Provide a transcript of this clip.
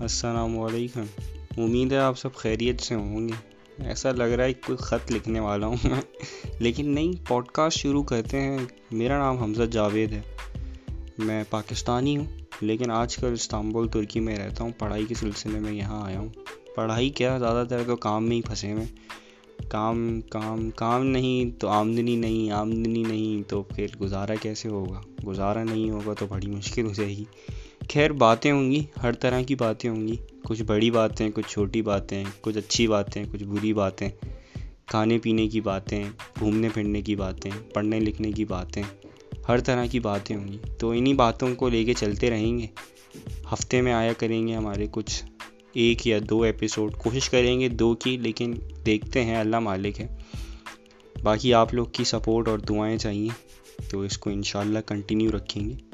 السلام علیکم۔ امید ہے آپ سب خیریت سے ہوں گے۔ ایسا لگ رہا ہے کوئی خط لکھنے والا ہوں میں۔ لیکن نہیں پوڈ کاسٹ شروع کرتے ہیں۔ میرا نام حمزہ جاوید ہے۔ میں پاکستانی ہوں، لیکن آج کل استانبول، ترکی میں رہتا ہوں۔ پڑھائی کے سلسلے میں یہاں آیا ہوں۔ پڑھائی کیا؟ زیادہ تر تو کام میں ہی پھنسے ہوئے۔ کام کام کام نہیں تو آمدنی نہیں آمدنی نہیں تو پھر گزارا کیسے ہوگا؟ گزارا نہیں ہوگا تو بڑی مشکل ہو جائے گی۔ خیر، باتیں ہوں گی، ہر طرح کی باتیں ہوں گی۔ کچھ بڑی باتیں، کچھ چھوٹی باتیں، کچھ اچھی باتیں، کچھ بری باتیں۔ کھانے پینے کی باتیں، گھومنے پھرنے کی باتیں، پڑھنے لکھنے کی باتیں، ہر طرح کی باتیں ہوں گی۔ تو انہی باتوں کو لے کے چلتے رہیں گے۔ ہفتے میں آیا کریں گے ہمارے کچھ ایک یا دو ایپیسوڈ کوشش کریں گے دو کی، لیکن دیکھتے ہیں، اللہ مالک ہے۔ باقی آپ لوگ کی سپورٹ اور دعائیں چاہیے، تو اس کو انشاءاللہ کنٹینیو رکھیں گے۔